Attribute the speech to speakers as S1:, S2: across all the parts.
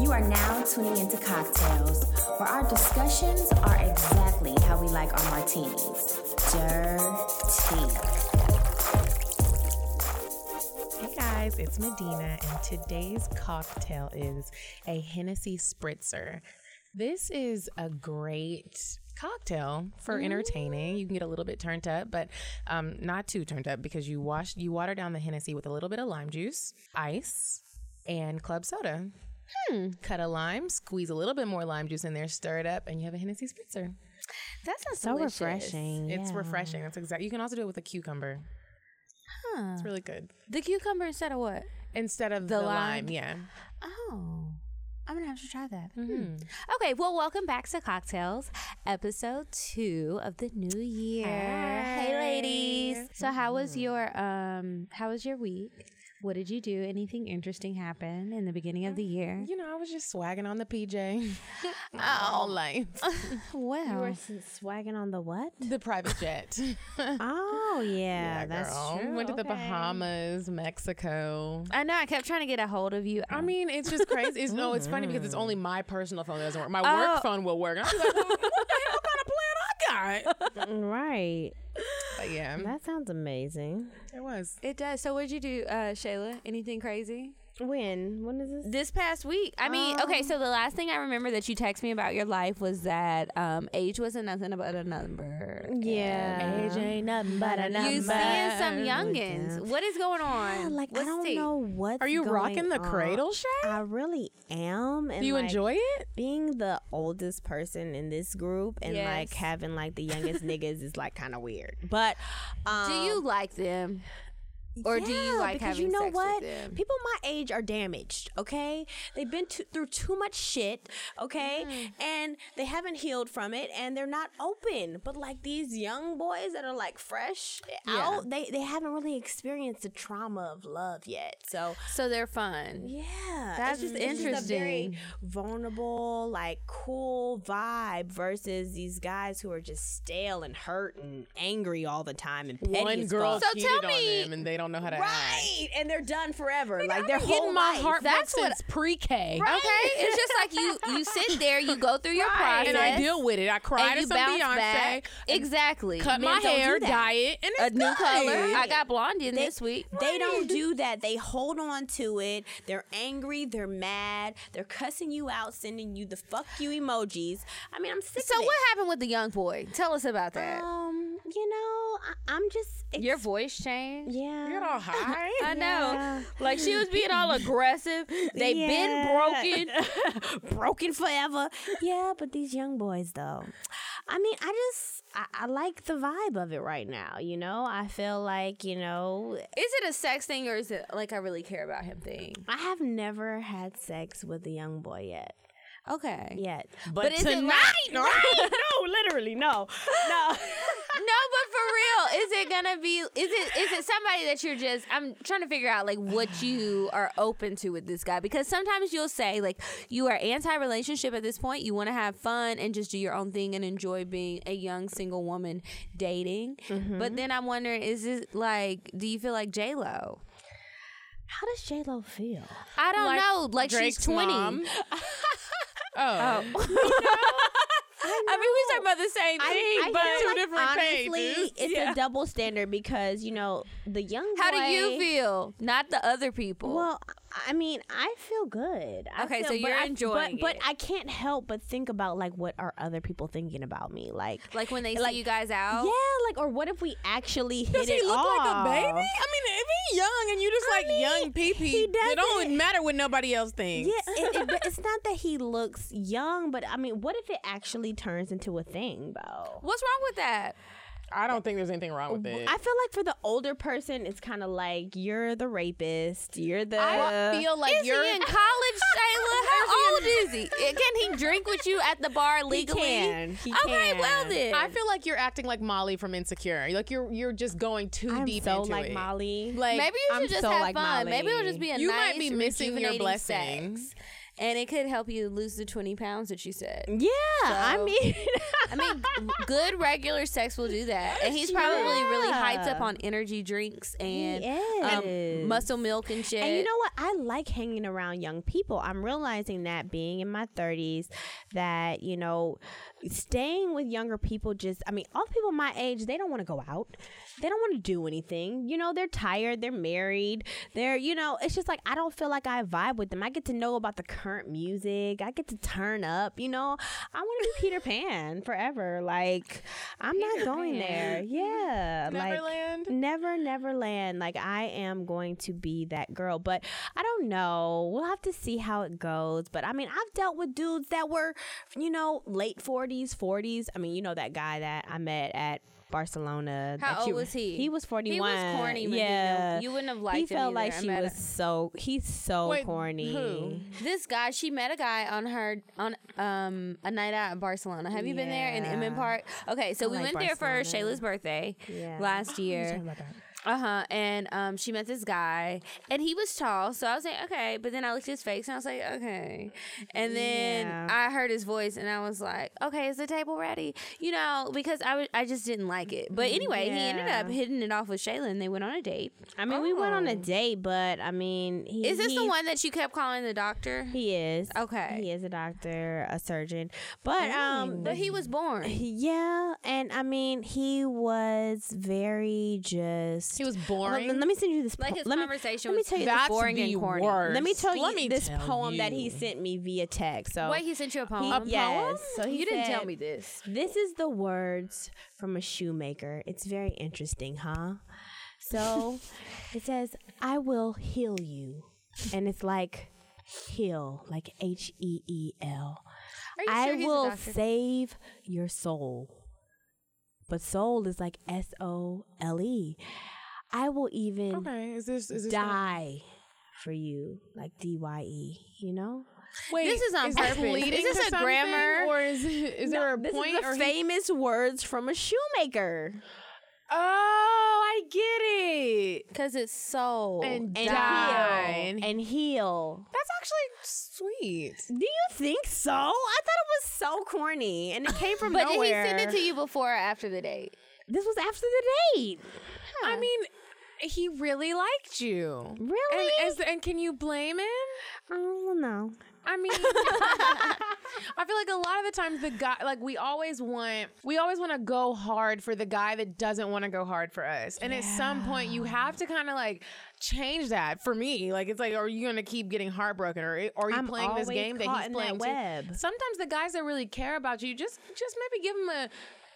S1: You are now tuning into Cocktales, where our discussions are exactly how we like our martinis. Dirty.
S2: Hey guys, it's Medinah, and today's cocktail is a Hennessy Spritzer. This is a great cocktail for entertaining. You can get a little bit turned up, but um, not too turned up because you wash you water down the Hennessy with a little bit of lime juice, ice, and club soda. Cut a lime, squeeze a little bit more lime juice in there, stir it up, and you have a Hennessy Spritzer.
S3: That sounds
S4: So
S3: delicious.
S4: refreshing.
S2: It's
S4: yeah.
S2: refreshing. That's exactly. You can also do it with a cucumber.
S3: Huh.
S2: It's really good
S3: The cucumber instead of what?
S2: instead of
S3: The
S2: the,
S3: lime?
S2: lime. Yeah.
S3: Oh. I'm gonna have to try that. Hmm.
S2: Mhm.
S3: Okay, well, welcome back to Cocktales, episode two of the new year. Hey, ladies. So, how was your um? How was your week? What did you do? Anything interesting happen in the beginning of the um, year?
S2: You know, I was just swagging on the PJ all life.
S3: Well,
S4: You were s- swagging on the what?
S2: The private jet.
S4: Oh yeah, that's
S2: girl.
S4: true.
S2: Went to the Bahamas, Mexico.
S3: I know I kept trying to get a hold of you.
S2: I mean, it's just crazy. It's, no, it's funny because it's mm. only my personal phone that doesn't work. My
S3: Oh.
S2: work phone will work. I'm like, well, what the hell kind of plan I got?
S4: Right.
S2: But yeah,
S4: That sounds amazing.
S2: it was.
S3: it does. So, what'd you do, uh, Shayla? Anything crazy?
S4: When? When is this?
S3: This past week. I mean, okay, so the last thing I remember that you texted me about your life was that um, age wasn't nothing but a number.
S4: Yeah.
S3: Age
S4: ain't nothing but a number.
S3: You seeing some youngins. What is going on?
S4: Yeah, like I don't
S3: tea?
S4: know what.
S2: Are you rocking the cradle, Shay?
S4: I really am. And
S2: Do you
S4: like,
S2: enjoy it?
S4: being the oldest person in this group and like having like the youngest niggas is like kind of weird. But um,
S3: Do you like them? Or do you
S4: yeah,
S3: like
S4: because
S3: having
S4: you know
S3: sex
S4: what?
S3: with them?
S4: People my age are damaged. Okay, they've been to, through too much shit. Okay,
S3: Mm-hmm.
S4: and they haven't healed from it, and they're not open. But like these young boys that are like fresh out, they they haven't really experienced the trauma of love yet. So
S3: So they're fun.
S4: yeah,
S3: That's
S4: it's just, it's just a very
S3: interesting.
S4: vulnerable, like cool vibe versus these guys who are just stale and hurt and angry all the time and petty
S2: One girl.
S3: So tell me-
S2: and they don't know how to act.
S4: Right, and they're done forever. like
S2: I've
S4: their whole
S2: getting my
S4: life.
S2: heart
S3: That's
S2: broke
S3: what-
S2: pre-K.
S3: Okay, it's just like you you sit there, you go through your process,
S2: And I deal with it. I cry
S3: and
S2: to
S3: you
S2: some Beyonce,
S3: back. Exactly.
S2: cut
S4: Men
S2: my
S4: don't
S2: hair, dye it, and
S3: a
S2: it's
S3: new color. I got blonde in this week.
S4: They don't do that. They hold on to it. They're angry. They're mad. They're cussing you out, sending you the fuck you emojis. I mean, I'm sick
S3: So
S4: of
S3: what
S4: it.
S3: happened with the young boy? Tell us about that.
S4: Um, you know, I, I'm just
S3: Your voice changed.
S4: Yeah.
S2: You're all high.
S3: I know.
S4: Yeah.
S3: Like she was being all aggressive. They've been broken.
S4: broken forever. Yeah, but these young boys, though. I mean, I just I, I like the vibe of it right now. You know, I feel like you know
S3: Is it a sex thing or is it like I really care about him thing?
S4: I have never had sex with a young boy yet.
S3: Okay.
S4: Yet,
S3: But is it
S2: tonight,
S3: like-
S4: right? No, literally, no, no.
S3: No, but for real, is it gonna be? Is it is it somebody that you're just? I'm trying to figure out like what you are open to with this guy because sometimes you'll say like you are anti-relationship at this point. You want to have fun and just do your own thing and enjoy being a young single woman dating. Mm-hmm. But then I'm wondering, is it like? Do you feel like J Lo?
S4: How does J Lo feel?
S3: I don't
S2: Like
S3: know. Like
S2: Drake's
S3: she's 20.
S2: mom. Oh.
S3: I mean, we talking about the same thing,
S4: I
S3: but
S2: two
S4: like
S2: different
S4: honestly,
S2: pages.
S4: it's
S3: Yeah.
S4: a double standard because you know the young.
S3: how do you feel? Not the other people.
S4: Well, I mean, I feel good. I
S3: Okay,
S4: feel-
S3: so you're
S4: I-
S3: enjoying
S4: but, but
S3: it.
S4: I can't help but think about like what are other people thinking about me, like.
S3: like when they
S4: like-
S3: see you guys out.
S4: Yeah, like, or what if we actually hit
S2: Does he
S4: it
S2: look like a baby? I mean, if he's young and you just
S4: I
S2: like
S4: mean,
S2: young pee pee, it don't matter what nobody else thinks.
S4: Yeah, uh, it, it, but it's not that he looks young, but I mean, what if it actually turns into a thing, though?
S3: What's wrong with that?
S2: I don't think there's anything wrong with it.
S4: I feel like for the older person, it's kind of like you're the rapist, you're the.
S2: I feel like
S3: is
S2: you're.
S3: he in college, Shayla? How old is he? Can he drink with you at the bar legally?
S4: He can. He
S3: okay,
S4: can.
S3: well then.
S2: I feel like you're acting like Molly from Insecure. Like you're you're just going too
S4: I'm
S2: deep
S4: so
S2: into
S4: like
S2: it.
S4: Molly.
S2: Like
S3: Maybe you should
S4: I'm
S3: just
S4: so
S3: have
S4: like
S3: fun. Maybe it'll just be a
S2: You
S3: nice,
S2: might be missing your
S3: rejuvenating
S2: blessings.
S3: sex. And it could help you lose the 20 pounds that you said.
S4: Yeah, I mean,
S3: I mean, good regular sex will do that, and he's probably really hyped up on energy drinks and um, muscle milk and shit.
S4: And you know what? I like hanging around young people. I'm realizing that being in my 30s, that, you know, staying with younger people just, I mean, all people my age, they don't want to go out. They don't want to do anything. You know, they're tired, they're married, they're, you know, it's just like I don't feel like I vibe with them. I get to know about the current music, I get to turn up, you know. I want to be Peter Pan forever. Like, I'm not going there. Yeah. like,
S2: Neverland.
S4: Never, never land. Like I am going to be that girl, but I don't know. We'll have to see how it goes. But I mean, I've dealt with dudes that were, you know, late forties, forties. I mean, you know that guy that I met at Barcelona.
S3: How
S4: that
S3: old
S4: you-
S3: was he?
S4: He was forty one.
S3: He was corny.
S4: Yeah,
S3: you wouldn't have liked him
S4: He
S3: felt
S4: like she was
S3: a-
S4: so. He's so
S2: Wait,
S4: corny.
S2: who?
S3: This guy, she met a guy on her on um a night out in Barcelona. Have you been there in
S4: Inman
S3: Park? Okay, so
S4: I
S3: we
S4: like
S3: went there for Shayla's birthday
S4: Yeah.
S3: last year. Uh huh. And um, she met this guy, and he was tall. So I was like, okay. But then I looked at his face, and I was like, okay. And then
S4: Yeah.
S3: I heard his voice, and I was like, okay, is the table ready? You know, because I I just didn't like it. But anyway, he ended up hitting it off with Shayla, and they went on a date.
S4: I mean, we went on a date, but I mean, he,
S3: Is this the one that you kept calling the doctor?
S4: He is
S3: Okay.
S4: He is a doctor, a surgeon, but um,
S3: But he was born.
S4: Yeah, and I mean, he was very just.
S2: He was boring.
S4: Let, let me send you this.
S3: Like his
S4: let me-
S3: conversation
S4: let me tell you.
S2: That's
S3: boring and corny.
S2: worst.
S4: Let me tell
S2: Let
S4: you
S2: me
S4: this
S2: tell
S4: poem that he sent me via text. So
S3: Wait, he sent you a poem.
S4: he-
S2: A
S4: yes,
S2: poem?
S4: So he
S3: you didn't tell me this.
S4: This is the words from a shoemaker. It's very interesting, huh? So it says, I will heal you. And it's like heal, like H E E L.
S3: Are you
S4: I
S3: sure he's a
S4: will save your soul. But soul is like S O L E. I will even
S2: okay, is this is this
S4: die for you, like D Y E, you know?
S2: Wait,
S3: This is on
S2: this
S3: purpose. Is this a grammar?
S2: or is it, is there a
S4: this
S2: point?
S4: is the
S2: or he-
S4: famous words from a shoemaker.
S2: oh, I get it.
S3: Because it's soul.
S2: And
S4: And
S2: die.
S4: heal. And heal.
S2: That's actually sweet.
S4: Do you think so? I thought it was so corny, and it came from
S3: but
S4: nowhere.
S3: did he send it to you before or after the date?
S4: This was after the date.
S2: I mean, he really liked you.
S4: Really?
S2: And, is, and can you blame him?
S4: Oh no.
S2: I mean, I feel like a lot of the times the guy, like we always want, we always want to go hard for the guy that doesn't want to go hard for us. And at some point, you have to kind of like change that. For me, like it's like, are you gonna keep getting heartbroken, or, or are you
S4: I'm
S2: playing this game that he's
S4: in that
S2: playing too?
S4: web.
S2: Sometimes the guys that really care about you, just just maybe give him a.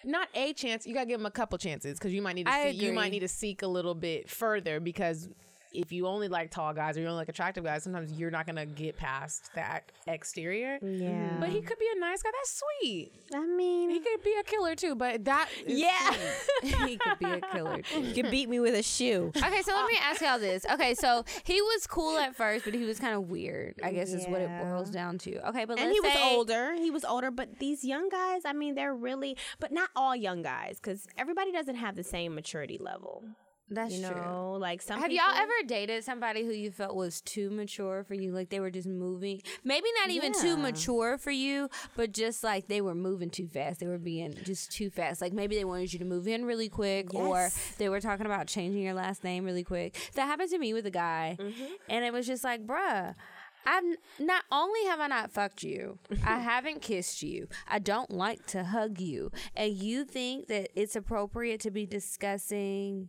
S2: Not a chance, you gotta give him a couple chances because you might need to
S3: I
S2: see, you might need to seek a little bit further because if you only like tall guys or you only like attractive guys, sometimes you're not gonna get past that exterior.
S4: Yeah.
S2: But he could be a nice guy. That's sweet.
S4: I mean,
S2: He could be a killer too, but that is
S4: yeah.
S3: he could be a killer.
S4: you could beat me with a shoe.
S3: Okay, so let me uh, ask y'all this. Okay, so he was cool at first, but he was kind of weird. I guess is what it boils down to. Okay, but
S4: and
S3: let's
S4: he was
S3: say-
S4: older. He was older, but these young guys, I mean, they're really, but not all young guys, because everybody doesn't have the same maturity level.
S3: That's
S4: You
S3: true.
S4: know, like some.
S3: Have
S4: people,
S3: y'all ever dated somebody who you felt was too mature for you? Like they were just moving, maybe not even too mature for you, but just like they were moving too fast. They were being just too fast. Like maybe they wanted you to move in really quick, or they were talking about changing your last name really quick. That happened to me with a guy, mm-hmm. and it was just like, bruh. I've not only have I not fucked you, I haven't kissed you. I don't like to hug you, and you think that it's appropriate to be discussing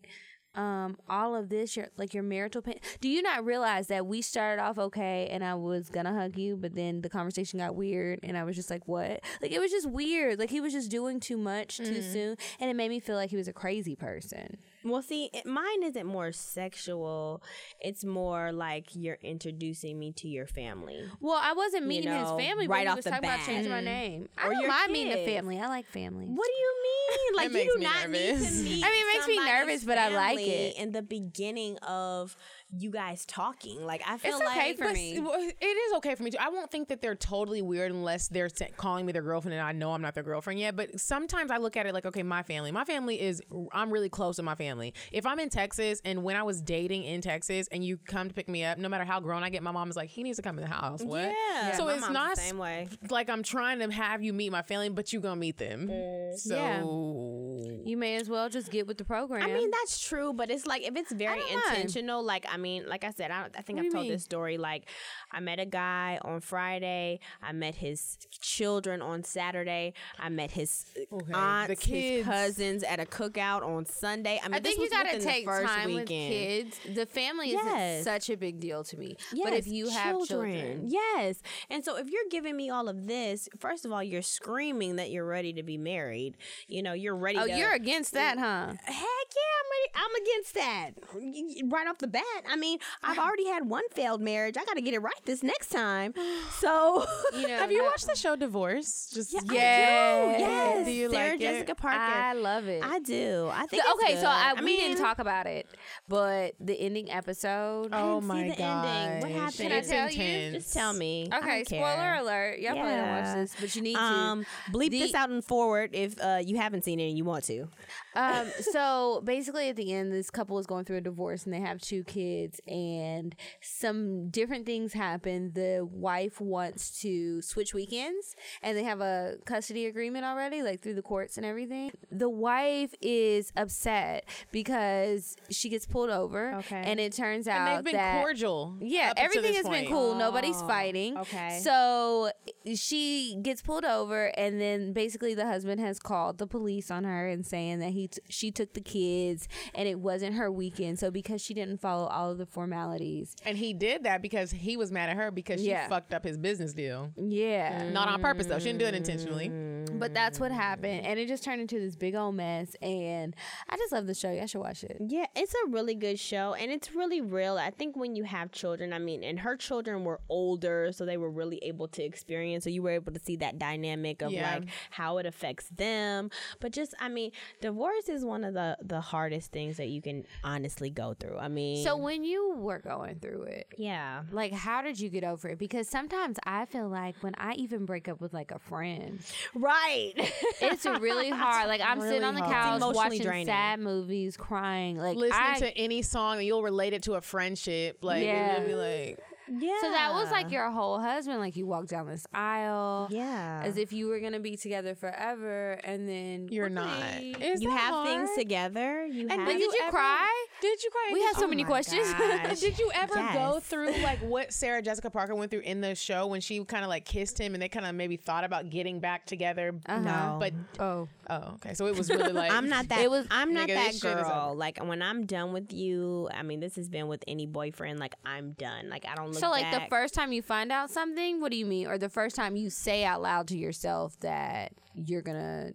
S3: um all of this your like your marital pain. Do you not realize that we started off okay and i was gonna hug you but then the conversation got weird and i was just like what? Like it was just weird. Like he was just doing too much too soon and it made me feel like he was a crazy person
S4: Well, see, it, mine isn't more sexual. It's more like you're introducing me to your family.
S3: well i wasn't meeting
S4: know,
S3: his family
S4: right
S3: but he
S4: off
S3: was
S4: the
S3: talking about
S4: bat.
S3: changing my name i
S4: Or
S3: don't
S4: your
S3: mind meeting a
S4: kids.
S3: family i like family
S4: What do you mean? Like you do
S2: me
S4: not need
S2: nervous.
S4: to meet.
S3: I mean, it makes me nervous, but I like it.
S4: In the beginning of you guys talking. Like I feel
S3: It's okay
S4: like
S3: for me.
S2: It is okay for me too. I won't think that they're totally weird unless they're sa- calling me their girlfriend and I know I'm not their girlfriend yet. But sometimes I look at it like, okay, my family. My family is, I'm really close to my family. If I'm in Texas and when I was dating in Texas and you come to pick me up, no matter how grown I get, my mom is like, he needs to come in the house. What?
S4: Yeah,
S2: So
S4: my
S2: it's
S4: mom's
S2: not
S4: the same way.
S2: like I'm trying to have you meet my family, but you gonna meet them. Mm. So
S3: Yeah. You may as well just get with the program.
S4: I mean, that's true, but it's like if it's very
S3: don't
S4: intentional, like I mean, like I said, I, I think
S3: What
S4: I've told
S3: mean?
S4: this story. Like, I met a guy on Friday. I met his children on Saturday. I met his uh,
S2: Okay,
S4: aunts, his cousins at a cookout on Sunday. I mean,
S3: I
S4: this
S3: think you gotta take
S4: first
S3: time with kids. The family
S4: Yes.
S3: such a big deal to me.
S4: Yes,
S3: but if you have children,
S4: yes. And so if you're giving me all of this, first of all, you're screaming that you're ready to be married. You know, you're ready.
S3: oh,
S4: to,
S3: you're against that, huh?
S4: Heck yeah, I'm ready. I'm against that. Right off the bat. I mean, I've already had one failed marriage. I got to get it right this next time. So,
S3: You know,
S2: have you watched the show Divorce? Just
S4: I do.
S3: Yes.
S4: Yes.
S2: Do you
S4: Sarah
S2: like it?
S4: Jessica Parker.
S3: I love it.
S4: I do. I think
S3: The-
S4: it's
S3: okay,
S4: good.
S3: so I, we
S4: mean,
S3: didn't talk about it, but the ending episode.
S2: Oh
S4: didn't see
S2: my
S4: the
S2: god!
S4: ending. What happened?
S3: Can I
S2: It's
S3: tell you?
S4: Just tell me.
S3: Okay, spoiler
S4: care.
S3: alert. Y'all probably don't watch
S4: Yeah.
S3: this, but you need
S4: Um, bleep
S3: The-
S4: this out and forward if uh, you haven't seen it and you want to.
S3: Um, so basically, at the end, this couple is going through a divorce and they have two kids, and some different things happen. The wife wants to switch weekends, and they have a custody agreement already, like through the courts and everything. The wife is upset because she gets pulled over,
S4: Okay.
S3: and it turns
S2: And
S3: out
S2: they've been
S3: that
S2: cordial.
S3: Yeah, everything has been
S2: point.
S3: cool. Nobody's
S4: Oh,
S3: fighting.
S4: okay.
S3: So she gets pulled over, and then basically the husband has called the police on her and saying that he t- she took the kids and it wasn't her weekend. So because she didn't follow all of the formalities,
S2: And he did that because he was mad at her because she
S3: Yeah.
S2: fucked up his business deal.
S3: yeah.
S2: Not on purpose though. She didn't do it intentionally.
S3: But that's what happened, and it just turned into this big old mess. And I just love the show. Y'all should watch it.
S4: Yeah, it's a really good show and it's really real. I think when you have children, I mean, and her children were older, so they were really able to experience, so you were able to see that dynamic of
S2: Yeah.
S4: like how it affects them. But just, I mean, divorce is one of the the hardest things that you can honestly go through. I mean,
S3: So when you were going through it,
S4: yeah.
S3: like how did you get over it? Because sometimes I feel like when I even break up with like a friend.
S4: Right.
S3: It's really hard. Like I'm sitting on the
S2: hard.
S3: Couch watching
S4: draining.
S3: sad movies, crying. Like
S2: Listening
S3: I,
S2: to any song and you'll relate it to a friendship. Like
S3: Yeah.
S2: you'll be like,
S4: yeah.
S3: so that was like your whole husband. Like you walked down this aisle,
S4: Yeah.
S3: as if you were gonna be together forever, and then
S2: you're not.
S3: quickly-
S2: Is
S4: you
S2: that
S4: have things together. You
S2: And
S4: have
S3: But did you
S2: ever-
S3: cry?
S2: Did you cry?
S3: We have so
S2: you-
S3: many questions.
S2: Did you ever go through like what Sarah Jessica Parker went through in the show when she kind of like kissed him and they kind of maybe thought about getting back together? Uh-huh.
S4: No.
S2: But
S3: oh,
S2: oh, okay. So it was really like
S4: I'm not that.
S3: It was-
S4: I'm not that
S2: this shit is
S4: girl. Like when I'm done with you, I mean, this has been with any boyfriend. Like I'm done. Like I don't look.
S3: so like the first time you find out something, what do you mean? Or the first time you say out loud to yourself that you're gonna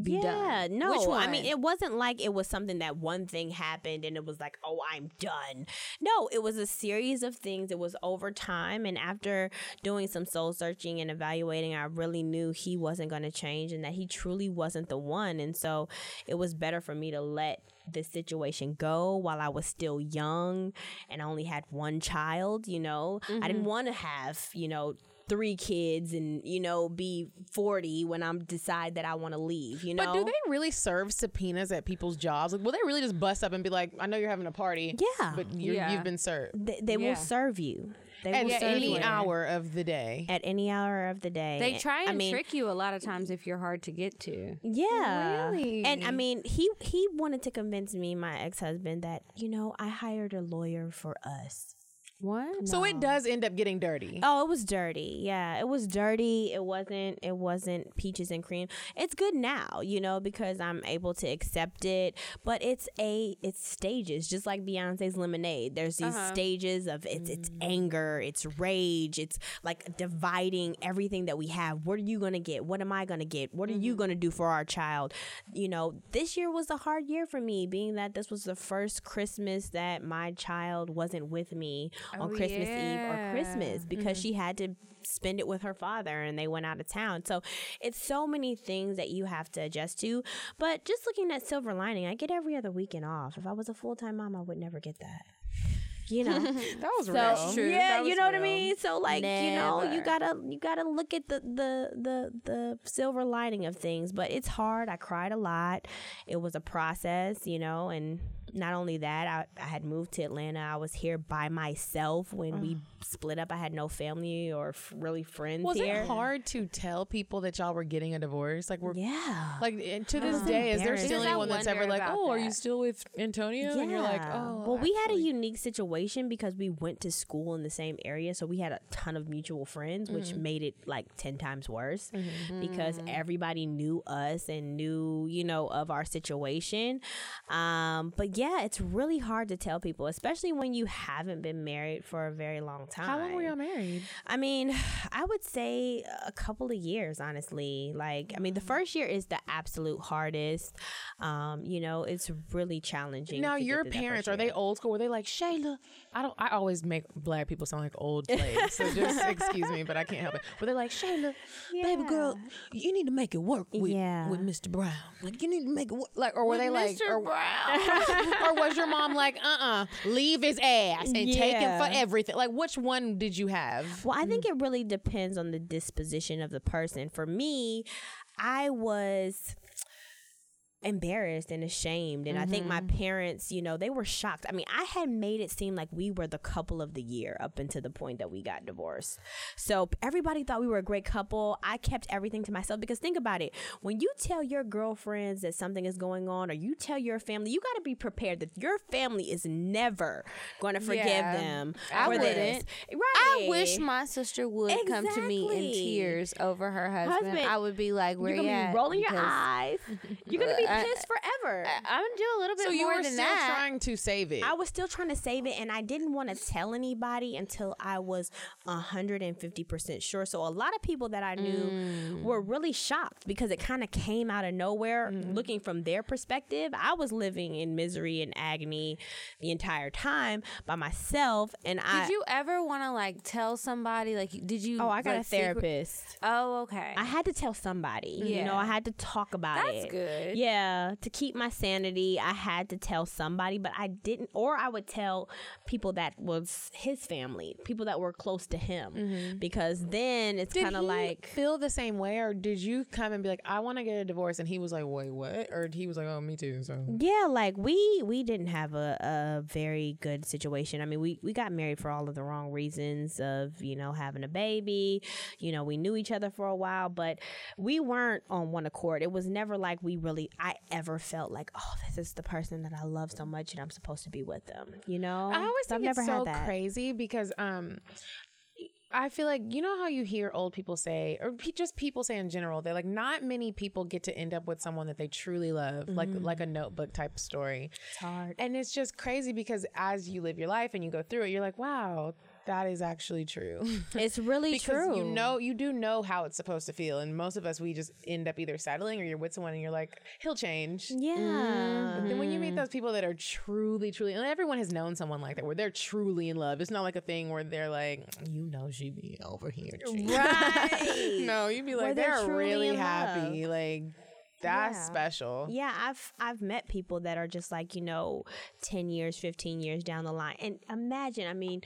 S3: be
S4: yeah,
S3: done?
S4: no. I mean, it wasn't like it was something that one thing happened and it was like, oh, I'm done. No, it was a series of things. It was over time, and after doing some soul searching and evaluating, I really knew he wasn't going to change and that he truly wasn't the one. And so, it was better for me to let this situation go while I was still young and I only had one child. You know, I
S3: Mm-hmm.
S4: didn't want to have you know three kids and you know be 40 when i'm decide that i want to leave you know
S2: But do they really serve subpoenas at people's jobs? Like, will they really just bust up and be like, "I know you're having a party,
S4: Yeah.
S2: but you're,
S3: Yeah.
S2: you've been served
S4: they, they
S3: Yeah.
S4: will serve you they
S2: at
S4: will serve
S2: any
S4: you
S2: hour of the day."
S4: at any hour of the day
S3: They try and
S4: I mean,
S3: trick you a lot of times if you're hard to get to.
S4: yeah
S2: Really?
S4: and i mean he he wanted to convince me my ex-husband that you know i hired a lawyer for us
S3: What?
S2: So it does end up getting dirty.
S4: Oh, it was dirty. Yeah, it was dirty. It wasn't. It wasn't peaches and cream. It's good now, you know, because I'm able to accept it. But it's a it's stages, just like Beyonce's Lemonade. There's these uh-huh. stages of it's it's mm. anger, it's rage, it's like dividing everything that we have. What are you gonna get? What am I gonna get? What are you mm-hmm. gonna do for our child? You know, this year was a hard year for me, being that this was the first Christmas that my child wasn't with me Oh, on
S3: Oh,
S4: Christmas Eve or. Christmas because mm-hmm. she had to spend it with her father and they went out of town. So it's so many things that you have to adjust to. But just looking at silver lining, I get every other weekend off. If I was a full time mom, I would never get that. you know.
S2: That was
S4: So
S2: real.
S3: true.
S4: yeah,
S2: That
S4: you
S2: was
S4: know what I mean. So like you know, you gotta you gotta look at the the the the silver lining of things. But it's hard. I cried a lot. It was a process, you know, and not only that, I, I had moved to Atlanta. I was here by myself when we split up. I had no family or f- really friends
S2: Was
S4: here.
S2: it hard to tell people that y'all were getting a divorce? Like, we're
S4: Yeah.
S2: like and to this day, is there
S4: embarrassing.
S2: still
S3: Because I
S2: anyone that's ever
S3: wonder
S2: like,
S3: about
S2: "Oh, are you
S3: that.
S2: still with Antonio?" And you're like,
S4: Yeah.
S2: "Oh."
S4: well, we had a unique situation because we went to school in the same area, so we had a ton of mutual friends, which
S2: Mm-hmm.
S4: made it like ten times worse because everybody knew us and knew, you know, of our situation. Um, but yeah, it's really hard to tell people, especially when you haven't been married for a very long time.
S2: How long were y'all married?
S4: I mean, I would say a couple of years, honestly. Like, I mean, the first year is the absolute hardest. Um, you know, it's really challenging.
S2: Now, your parents are they old school? Were they like Shayla? I don't. I always make black people sound like old slaves, so just excuse me, but I can't help it. But they're like Shayla, baby girl? You need to make it work with
S4: Yeah.
S2: with Mr. Brown. Like you need to make it work. Like, or were they like,
S3: Mr.
S2: or, or was your mom like, uh, uh leave his ass and take him for everything? Like, which one did you have?
S4: Well, I think it really depends on the disposition of the person. For me, I was embarrassed and ashamed and i think my mm-hmm. parents you know they were shocked i mean i had made it seem like we were the couple of the year up until the point that we got divorced so everybody thought we were a great couple i kept everything to myself because think about it when you tell your girlfriends that something is going on or you tell your family you got to be prepared that your family is never going to forgive
S3: Yeah.
S4: them
S3: I wouldn't.
S4: right
S3: I wish my sister would come to me in tears over her husband.
S4: Husband,
S3: I would be like, "Where
S4: you're gonna
S3: you
S4: be
S3: at?"
S4: rolling your eyes. You're gonna be
S3: I-
S4: pissed forever.
S3: I'm gonna do a little bit
S2: So you were
S3: than
S2: still
S3: that.
S2: trying to save it.
S4: I was still trying to save it, and I didn't want to tell anybody until I was hundred and fifty percent sure. So a lot of people that I knew mm. were really shocked because it kind of came out of nowhere. Mm. Looking from their perspective, I was living in misery and agony the entire time by myself, and I.
S3: Did you ever want to like tell somebody? Like, did you?
S4: Oh, I got
S3: like,
S4: a
S3: secret-
S4: therapist.
S3: Oh, okay.
S4: I had to tell somebody. Yeah. You know, I had to talk about
S3: That's
S4: it.
S3: That's good.
S4: Yeah, to keep my sanity, I had to tell somebody, but I didn't or I would tell people that was his family, people that were close to him mm-hmm. because then it's kind of like
S2: feel the same way, or did you come and be like, "I want to get a divorce," and he was like, "Wait, what?" Or he was like, "Oh, me too." So
S4: yeah, like we we didn't have a, a very good situation. I mean, we we got married for all of the wrong reasons of, you know, having a baby. You know, we knew each other for a while, but we weren't on one accord. It was never like we really I ever felt like, "Oh, this is the person that I love so much and I'm supposed to be with them." You know?
S2: I always
S4: So I've
S2: think it's
S4: never
S2: so crazy because um I feel like you know how you hear old people say, or pe- just people say in general, they're like, not many people get to end up with someone that they truly love, like like a notebook type story.
S4: It's hard.
S2: And it's just crazy because as you live your life and you go through it, you're like, wow, that is actually true.
S4: It's really
S2: because
S4: true.
S2: you know you do know how it's supposed to feel and most of us we just end up either settling or you're with someone and you're like he'll change
S4: Yeah. Mm-hmm.
S2: but then when you meet mm-hmm. those people that are truly truly and everyone has known someone like that where they're truly in love it's not like a thing where they're like you know she be over here cheating."
S4: Right.
S2: no you'd be like
S4: they're
S2: they're, really happy like that's
S4: Yeah.
S2: special
S4: Yeah, I've I've met people that are just like, you know, 10 years, 15 years down the line. And imagine, I mean,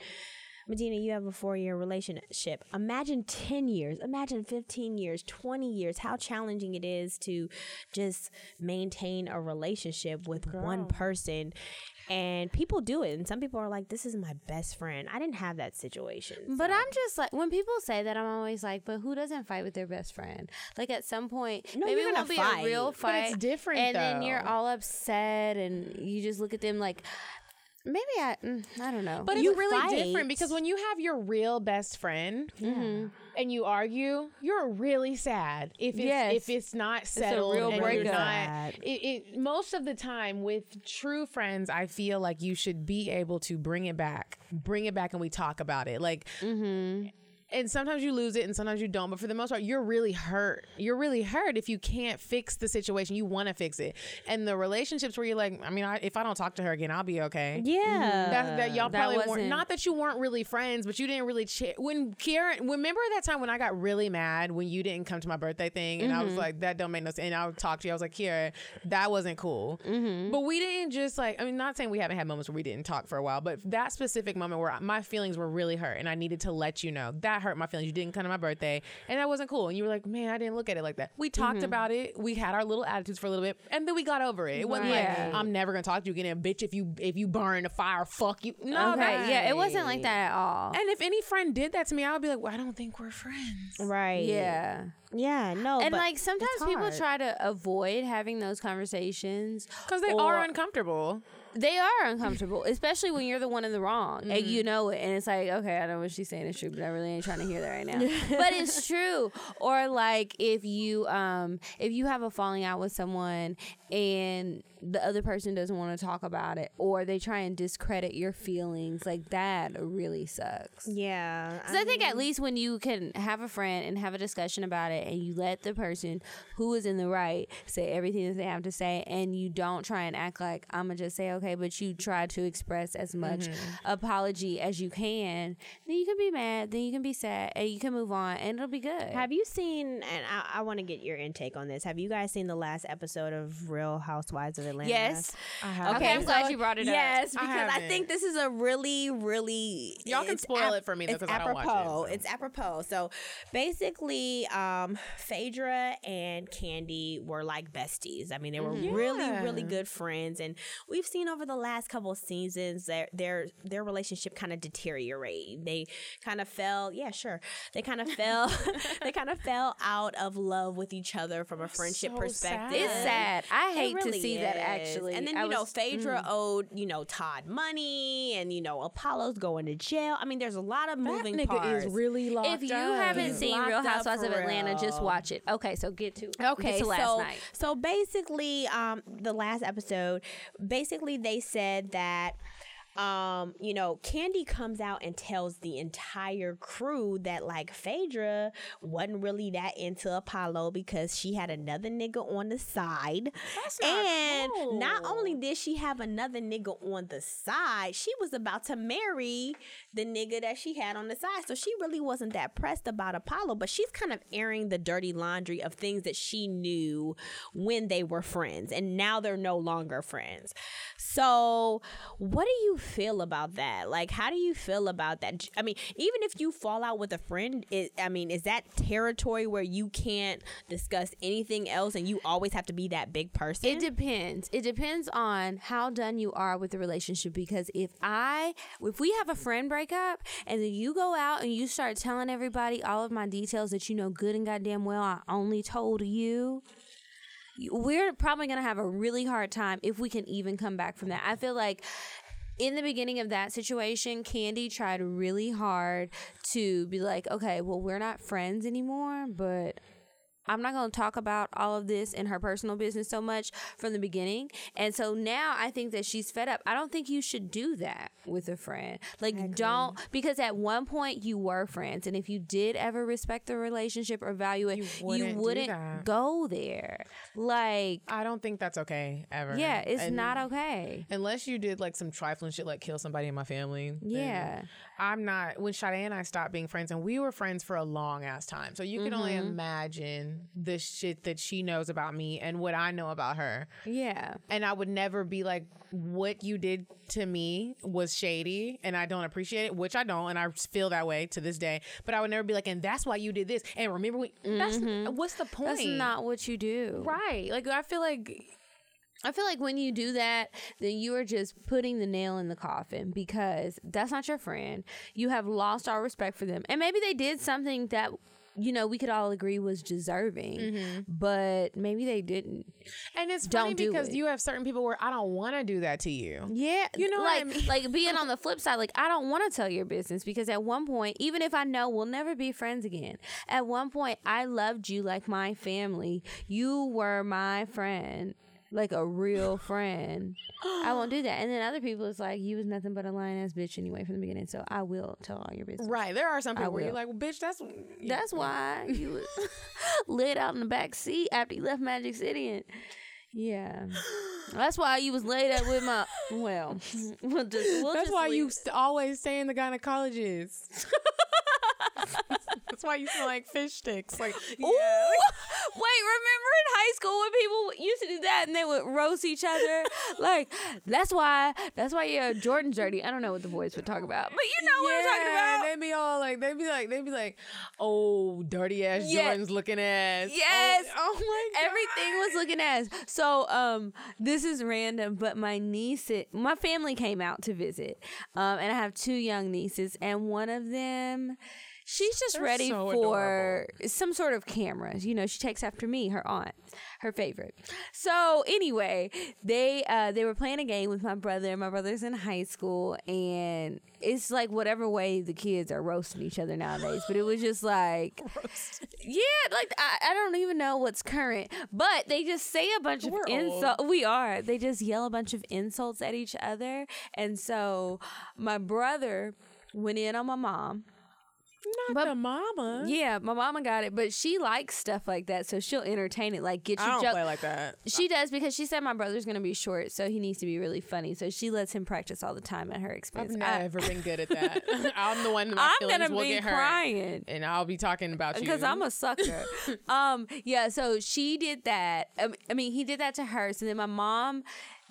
S4: Medinah, you have a 4-year relationship. Imagine 10 years, imagine 15 years, 20 years how challenging it is to just maintain a relationship with one person. And people do it. And some people are like, this is my best friend. I didn't have that situation.
S3: But. I'm just like when people say that, I'm always like, but who doesn't fight with their best friend? Like at some point,
S4: No,
S3: maybe it won't be
S4: fight.
S3: a real fight.
S4: But
S3: fight.
S2: it's different,
S3: and then you're all upset, and you just look at them like, maybe I, mm, I don't know.
S2: But
S4: You
S2: it's really
S4: fight.
S2: different because when you have your real best friend and you argue, you're really sad if it's,
S3: Yes.
S2: if it's not settled.
S3: real
S2: and you're
S3: breakup.
S2: not- It, it most of the time with true friends, I feel like you should be able to bring it back, bring it back, and we talk about it. Like and sometimes you lose it and sometimes you don't but for the most part you're really hurt. You're really hurt if you can't fix the situation. You want to fix it. And the relationships where you're like i mean I, if i don't talk to her again i'll be okay.
S4: Yeah. Mm-hmm.
S2: that, that y'all
S3: That
S2: probably weren't
S3: wasn't-
S2: not that you weren't really friends but you didn't really ch- when karen remember that time when i got really mad when you didn't come to my birthday thing and i was mm-hmm. like that don't make no sense and i would talk to you. I was like kira that wasn't cool. Mm-hmm. But we didn't just like i mean not saying we haven't had moments where we didn't talk for a while but that specific moment where my feelings were really hurt and i needed to let you know that hurt my feelings you didn't come to my birthday and that wasn't cool and you were like man i didn't look at it like that we talked mm-hmm. about it we had our little attitudes for a little bit and then we got over it it wasn't
S3: Right.
S2: like i'm never gonna talk to you again and bitch if you if you burn the fire fuck you no
S3: okay,
S2: that-
S3: yeah, it wasn't like that at all.
S2: and if any friend did that to me, I would be like, well, I don't think we're friends.
S4: right.
S3: yeah.
S4: Yeah. No.
S3: And
S4: but
S3: like sometimes people try to avoid having those conversations
S2: Because they
S3: or-
S2: are uncomfortable.
S3: They are uncomfortable, especially when you're the one in the wrong and
S2: Mm-hmm.
S3: you know it. And it's like, okay, I don't know what she's saying is true, but I really ain't trying to hear that right now. but it's true. Or like if you um if you have a falling out with someone and the other person doesn't want to talk about it, or they try and discredit your feelings, like that really sucks.
S4: Yeah.
S3: Because I think at least when you can have a friend and have a discussion about it, and you let the person who is in the right say everything that they have to say, and you don't try and act like I'm gonna just say okay, but you try to express as much mm-hmm. apology as you can, then you can be mad, then you can be sad, and you can move on, and it'll be good.
S4: Have you seen? And I, I want to get your intake on this. Have you guys seen the last episode of Real Housewives of Atlanta?
S3: yes.
S2: I have.
S3: Okay, I'm glad you brought it up.
S4: yes, because I,
S2: haven't.
S4: think this is a really, really
S2: Y'all can
S4: it's
S2: spoil it for me, though,
S4: it's
S2: 'cause I don't watch it,
S4: apropos.
S2: so.
S4: It's apropos. So basically, um, Phaedra and Kandi were like besties. I mean, they were really,
S2: Yeah.
S4: really good friends, and we've seen over the last couple of seasons their their their relationship kind of deteriorate. They kind of fell. Yeah, sure. They kind of fell. they kind of fell out of love with each other from a friendship
S2: so
S4: perspective.
S3: It's sad. I hate
S4: really
S3: to see that
S4: is.
S3: Actually.
S4: And then
S3: I
S4: you know,
S3: was-
S4: Phaedra
S2: mm.
S4: owed you know Todd money, and you know Apollo's going to jail. I mean, there's a lot of moving
S2: That
S4: moving
S2: nigga
S4: parts.
S2: is really locked
S3: if you
S2: up.
S3: haven't
S4: He's
S3: seen Real Housewives of
S4: for
S3: Atlanta, just watch it. Okay, so get to
S4: Okay,
S3: get to last
S4: so
S3: night.
S4: so basically, um, the last episode, basically they said that. Um, you know, Kandi comes out and tells the entire crew that like Phaedra wasn't really that into Apollo because she had another nigga on the side.
S2: That's not
S4: and not only did she have another nigga on the side, she was about to marry the nigga that she had on the side. So she really wasn't that pressed about Apollo, but she's kind of airing the dirty laundry of things that she knew when they were friends and now they're no longer friends. So, what do you feel about that? Like, how do you feel about that? I mean, even if you fall out with a friend, it, I mean, is that territory where you can't discuss anything else and you always have to be that big person?
S3: It depends. It depends on how done you are with the relationship. Because if I, if we have a friend breakup and then you go out and you start telling everybody all of my details that you know good and goddamn well I only told you, we're probably going to have a really hard time if we can even come back from that. I feel like in the beginning of that situation, Kandi tried really hard to be like, okay, well, we're not friends anymore, but I'm not going to talk about all of this in her personal business so much from the beginning. And so now I think that she's fed up. I don't think you should do that with a friend. Like, don't, because at one point you were friends. And if you did ever respect the relationship or value it, you
S2: wouldn't
S3: wouldn't, go there. Like,
S2: I don't think that's okay ever.
S3: yeah, it's
S2: And
S3: not okay.
S2: Unless you did like some trifling shit, like kill somebody in my family.
S3: Yeah.
S2: I'm not. When Sade and I stopped being friends, and we were friends for a long ass time, so you can only
S3: Mm-hmm.
S2: imagine the shit that she knows about me and what I know about her.
S3: Yeah.
S2: And I would never be like, what you did to me was shady and I don't appreciate it, which I don't. And I feel that way to this day. But I would never be like, and that's why you did this. And remember, we, that's what's the point?
S3: Mm-hmm. That's not what you do.
S2: right. Like, I feel like
S3: I feel like when you do that, then you are just putting the nail in the coffin because that's not your friend. You have lost all respect for them. And maybe they did something that, you know, we could all agree was deserving, mm-hmm. but maybe they didn't.
S2: And it's
S3: Don't
S2: funny
S3: do
S2: because
S3: it.
S2: you have certain people where I don't want to do that to you.
S3: Yeah,
S2: You know what I
S3: like
S2: mean?
S3: like being on the flip side, like I don't want to tell your business because at one point, even if I know we'll never be friends again, at one point I loved you like my family. You were my friend. Like a real friend, I won't do that. And then other people, it's like you was nothing but a lying ass bitch anyway from the beginning. So I will tell all your business.
S2: Right. There are some people where you're like, well, bitch, that's
S3: That's why you was laid out in the back seat after you left Magic City. And yeah, that's why you was laid up with my. Well, we'll just. We'll
S2: That's
S3: just
S2: why
S3: leave-
S2: you st- always stay in the gynecologist. That's why you smell like fish sticks. Like,
S3: Ooh! Wait, remember in high school when people used to do that and they would roast each other? like, that's why, that's why your Jordan's dirty. I don't know what the boys would talk about, but you know what I'm talking about.
S2: They'd be all like, they'd be like, they'd be like, oh, dirty ass
S3: Yeah.
S2: Jordan's looking ass.
S3: Yes.
S2: Oh, oh my god.
S3: Everything was looking ass. So, um, this is random, but my niece, my family came out to visit, um, and I have two young nieces, and one of them, she's just
S2: They're
S3: ready
S2: so
S3: for some sort of cameras. You know, she takes after me, her aunt, her favorite. So anyway, they uh, they were playing a game with my brother. My brother's in high school, and it's like whatever way the kids are roasting each other nowadays. But it was just like. Yeah, like I, I don't even know what's current, but they just say a bunch
S2: We're
S3: of insults. We are. They just yell a bunch of insults at each other, and so my brother went in on my mom.
S2: Not
S3: But-
S2: the mama.
S3: Yeah, my mama got it, but she likes stuff like that, so she'll entertain it. Like get
S2: I
S3: you
S2: don't
S3: joke.
S2: play like that.
S3: she does because she said my brother's gonna be short, so he needs to be really funny. So she lets him practice all the time at her expense.
S2: I've
S3: expense. I,
S2: never been good at that. I'm the one. My
S3: I'm gonna
S2: will
S3: be
S2: get hurt,
S3: crying.
S2: and I'll be talking about you
S3: because I'm a sucker. um, yeah. So she did that. Um, I mean, he did that to her. So then my mom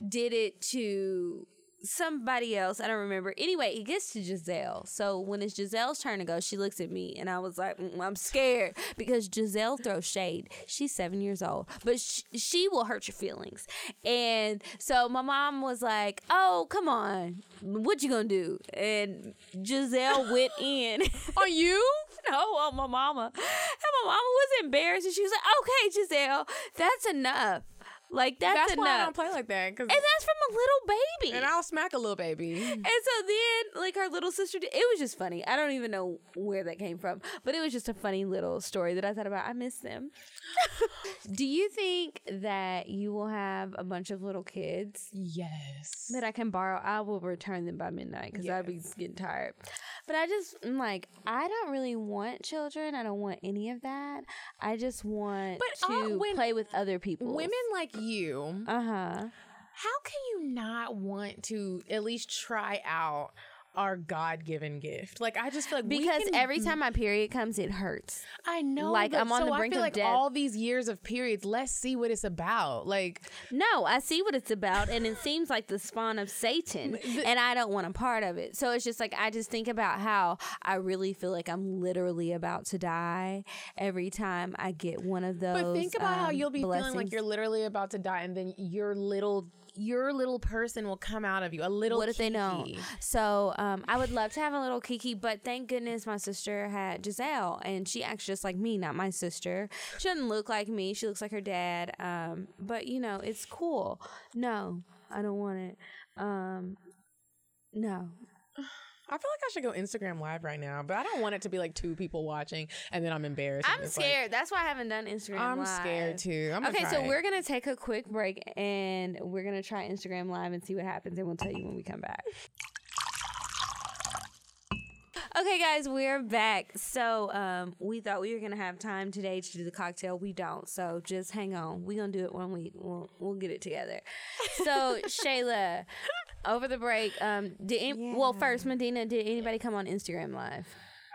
S3: did it to somebody else. I don't remember. Anyway, it gets to Giselle. So when it's Giselle's turn to go, she looks at me, and I was like, "Mm, I'm scared because Giselle throws shade. She's seven years old, but sh- she will hurt your feelings. And so my mom was like, "Oh, come on, what you gonna do?" And Giselle went in.
S2: on you.
S3: no on my mama. And my mama was embarrassed and she was like, okay, Giselle, that's enough. Like, that's,
S2: That's why I don't play like that. Cause
S3: and that's from a little baby.
S2: and I'll smack a little baby.
S3: And so then, like her little sister, did, it was just funny. I don't even know where that came from, but it was just a funny little story that I thought about. I miss them. Do you think that you will have a bunch of little kids
S2: Yes.
S3: that I can borrow? I will return them by midnight because I'd be getting tired. But I just I'm like I don't really want children. I don't want any of that. I just want
S2: But, uh,
S3: to
S2: when-
S3: play with other people.
S2: Women like you,
S3: Uh huh.
S2: how can you not want to at least try out our God-given gift? Like I just feel like
S3: Because
S2: can-
S3: every time my period comes, it hurts.
S2: I know,
S3: like, I'm on
S2: so
S3: the
S2: I
S3: brink
S2: feel
S3: of
S2: like
S3: death.
S2: all these years of periods. Let's see what it's about. Like
S3: No, I see what it's about, and it seems like the spawn of Satan, and I don't want a part of it. So it's just like I just think about how I really feel like I'm literally about to die every time I get one of those.
S2: But think about how
S3: um,
S2: you'll be feeling like you're literally about to die, and then your little your little person will come out of you. A little.
S3: What if they don't? So um, I would love to have a little Kiki, but thank goodness my sister had Giselle, and she acts just like me, not my sister. She doesn't look like me. She looks like her dad. Um, but you know, it's cool. No, I don't want it. Um, no.
S2: I feel like I should go Instagram live right now, but I don't want it to be like two people watching, and then I'm embarrassed.
S3: I'm
S2: it's like-
S3: scared. That's why I haven't done Instagram. Live.
S2: I'm
S3: Live.
S2: scared too. I'm
S3: Okay, so
S2: it.
S3: we're gonna take a quick break and we're gonna try Instagram Live and see what happens, and we'll tell you when we come back. Okay, guys, we're back. So, um, we thought we were gonna have time today to do the cocktail. We don't. So just hang on. We're gonna do it one week. We'll we'll get it together. So, Shayla, over the break, um, did any, well first, Medinah, did anybody come on Instagram Live?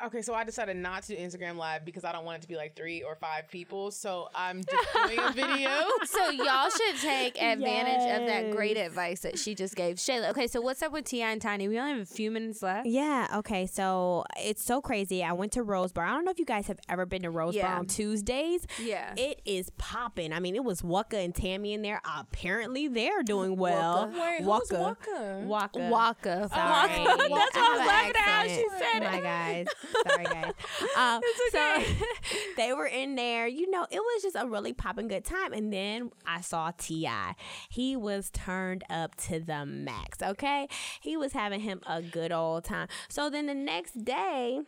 S2: Okay, so I decided not to do Instagram live because I don't want it to be like three or five people. So I'm just doing a video.
S3: So y'all should take advantage of that great advice that she just gave. Shayla, okay, so what's up with T.I. and Tiny? We only have a few minutes left.
S4: Yeah, okay. So it's so crazy. I went to Rose Bar. I don't know if you guys have ever been to Rose
S3: Yeah.
S4: Bar on Tuesdays.
S3: Yeah.
S4: It is popping. I mean, it was Waka and Tammy in there. Apparently, they're doing well.
S2: Wait, who's Waka?
S4: Waka.
S3: Waka.
S4: Sorry.
S3: Waka. That's why I was
S4: have
S3: laughing
S4: an
S3: at how she
S4: accent.
S3: said
S4: My
S3: it.
S4: guys. Sorry, guys. Um, So they were in there. You know, it was just a really popping good time. And then I saw T.I. He was turned up to the max, okay? He was having him a good old time. So then the next day,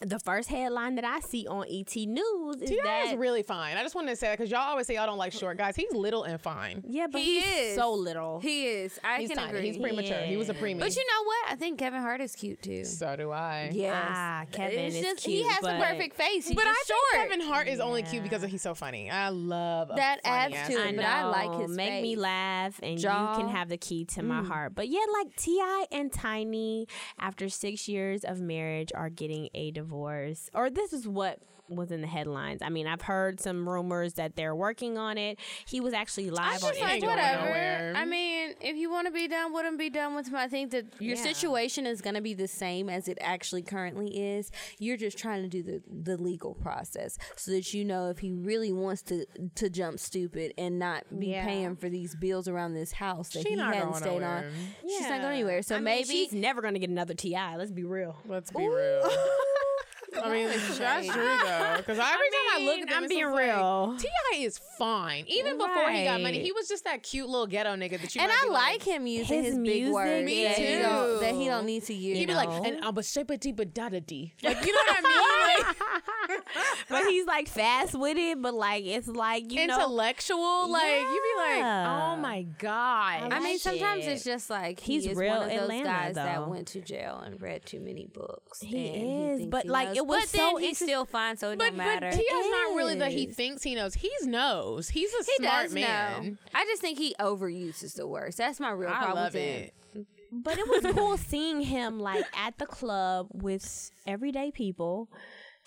S4: the first headline that I see on ET News is
S2: T.I.
S4: that
S2: is really fine. I just wanted to say that because y'all always say y'all don't like short guys. He's little and fine.
S4: yeah, but
S3: He
S4: he's
S3: is.
S4: so little.
S3: He is. I
S2: He's
S3: can
S2: tiny.
S3: agree.
S2: He's premature. He was a
S4: Yeah.
S2: preemie.
S3: but you know what? I think Kevin Hart is cute too.
S2: so do I.
S3: Yes.
S4: Ah, Kevin
S3: It's
S4: is
S3: just,
S4: cute,
S3: He has
S4: but-
S3: a perfect face. He's
S2: But I
S3: just
S2: think. Kevin Hart is only cute because he's so funny. I love a
S3: That
S2: funny
S3: adds
S2: ass
S3: to it,
S2: dude.
S3: but I like his
S4: Make me laugh, and
S3: Jaw.
S4: you can have the key to my heart. But yeah, like T.I. and Tiny, after six years of marriage, are getting a divorce. Or this is what was in the headlines. I mean, I've heard some rumors that they're working on it. He was actually
S3: I
S4: live on
S3: just like whatever. I mean, if you want to be done with him, be done with him. I think that your
S4: Yeah.
S3: situation is going to be the same as it actually currently is. You're just trying to do the, the legal process so that you know if he really wants to to jump stupid and not be
S4: Yeah.
S3: paying for these bills around this house that
S2: She
S3: he
S2: not
S3: hadn't
S2: going
S3: stayed on.
S2: nowhere.
S3: She's not going anywhere. So
S4: I mean,
S3: maybe
S4: she's never gonna get another Ti. Let's be real.
S2: Let's be real. I mean, that's true though. Because every time I look at them,
S4: I'm
S2: it's
S4: being
S2: just like,
S4: real.
S2: T.I. is fine. Even before he got money, he was just that cute little ghetto nigga that you.
S3: and I
S2: be
S3: like him using
S4: His
S3: his, big
S4: music,
S3: words
S2: Me
S3: that, He don't, that he
S2: too.
S3: don't need to use.
S2: He'd be like,
S4: know.
S2: and I'm a shape a deep da da dee. Like, you know what I mean? Like,
S4: but he's like fast with it, but like it's like you know
S2: intellectual. Like, you'd be like, oh my God.
S3: I mean,
S4: like
S3: sometimes it's just like he
S4: He's
S3: is
S4: real
S3: one of those
S4: Atlanta,
S3: guys that went to jail and read too many books.
S4: He
S3: and
S4: is,
S3: thinks
S4: but,
S3: he
S4: like,
S3: knows.
S4: it was
S3: but
S4: so
S3: then he's still fine, so it
S2: but,
S3: don't matter.
S2: but Tia's not really that he thinks he knows. He knows. He's a
S3: he
S2: smart
S3: does
S2: man.
S3: know. I just think he overuses the worst. That's my real
S2: I
S3: problem
S2: love
S3: with him.
S4: But it was cool seeing him like at the club with everyday people,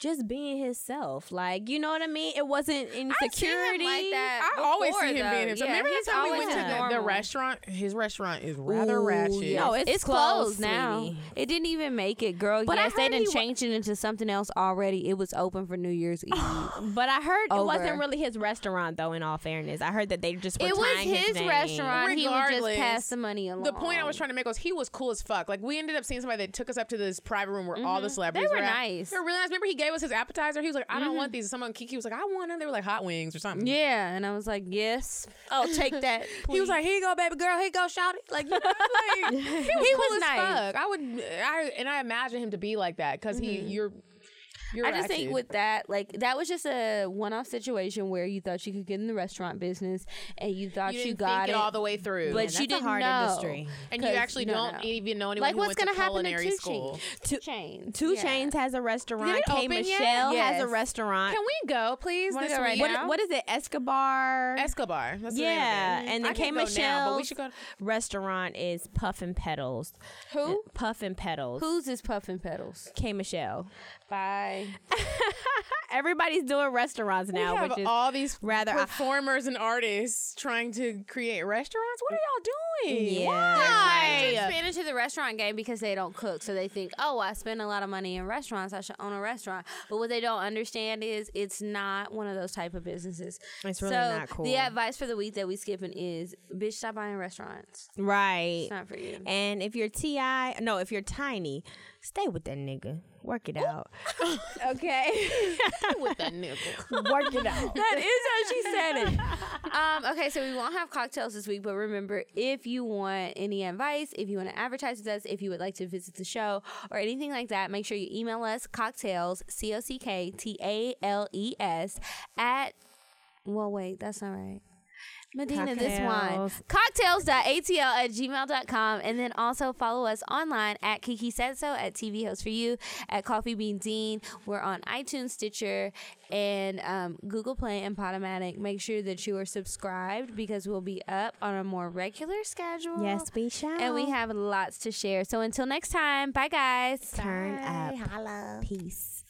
S4: just being himself. Like, you know what I mean? It wasn't
S3: I've him
S4: insecurity.
S3: like that.
S2: I always see him
S3: though.
S2: being himself.
S3: Yeah,
S2: Remember
S3: he's
S2: that time we went to the, the restaurant? His restaurant is rather
S4: Ooh,
S2: ratchet.
S4: yeah.
S3: No,
S4: It's
S3: it's,
S4: closed,
S3: closed, now.
S4: sweetie.
S3: It didn't even make it, girl.
S4: But I
S3: yes, they
S4: heard
S3: didn't
S4: he wa-
S3: change it into something else already. It was open for New Year's Eve.
S4: but I heard it wasn't really his restaurant, though. In all fairness, I heard that they just were
S3: it was
S4: tying
S3: his
S4: name.
S3: restaurant. He would just
S2: Regardless,
S3: pass the money along.
S2: The point I was trying to make was he was cool as fuck. Like we ended up seeing somebody that took us up to this private room where all the celebrities
S3: Mm-hmm. were
S2: at.
S3: nice. Mm-hmm.
S2: They were really nice. Remember he gave us his appetizer. He was like, I don't want mm-hmm. these. Someone Kiki was like, I want them. They were like hot wings or something.
S3: Yeah, and I was like, yes, I'll take that.
S2: He was like, "Here you go, baby girl. Here you go, shout it." Like, you know, like he was,
S3: He
S2: cool
S3: was
S2: as
S3: nice.
S2: fuck. I would, I and I imagine him to be like that because he, mm-hmm. you're, you're.
S3: Mm-hmm. I just think
S2: ratchet.
S3: with that, like that was just a one-off situation where you thought you could get in the restaurant business and you thought
S2: you,
S3: you,
S2: didn't
S3: got
S2: think it all the way through,
S3: but
S4: that's
S3: you didn't
S4: hard
S3: know.
S4: industry.
S2: and you
S3: 'Cause-
S2: actually
S3: no,
S2: don't
S3: no.
S2: even know anyone
S3: Like
S2: who
S3: what's gonna happen to Two
S2: school.
S3: 2 Chainz?
S4: Two
S3: Yeah.
S4: Chains has a restaurant. K
S2: open yet?
S4: Michelle has a restaurant.
S2: Can we go, please, this
S3: go right
S2: week?
S4: what,
S3: now?
S4: what is it? Escobar.
S2: Escobar. That's
S4: Yeah,
S2: name
S4: and then
S2: I
S4: K
S2: can't go now, but we should go.
S4: restaurant is Puff and Petals.
S3: Who?
S4: Puff and Petals.
S3: Who's this Puff and Petals?
S4: K Michelle?
S3: Bye.
S4: Everybody's doing restaurants now,
S2: We
S4: now,
S2: have
S4: which is
S2: all these
S4: rather-
S2: performers and artists trying to create restaurants. What are y'all doing?
S4: Yeah.
S2: Why?
S3: Just fit into the restaurant game because they don't cook, so they think, "Oh, I spend a lot of money in restaurants. I should own a restaurant." But what they don't understand is it's not one of those type of businesses.
S4: It's really
S3: so
S4: not cool.
S3: The advice for the week that we skipping is, "Bitch, stop buying restaurants.
S4: right.
S3: It's not for you."
S4: And if you're T.I, no, if you're Tiny, stay with that nigga. Work it out. okay.
S2: with that nigga.
S4: Work it out.
S3: That is how she said it. um, okay, so we won't have cocktails this week, but remember, if you want any advice, if you want to advertise with us, if you would like to visit the show or anything like that, make sure you email us Cocktales, C O C K T A L E S, at, well, wait, that's not right. Medinah, this one.
S4: Cocktales.
S3: Cocktales.atl at gmail.com. And then also follow us online at Kiki Said So, at TV Host for You, at Coffee Bean Dean. We're on iTunes, Stitcher, and um, Google Play and Podomatic. Make sure that you are subscribed because we'll be up on a more regular schedule.
S4: Yes, we shall.
S3: And we have lots to share. So until next time, bye guys.
S4: Turn
S3: Bye.
S4: up.
S3: Holla.
S4: Peace.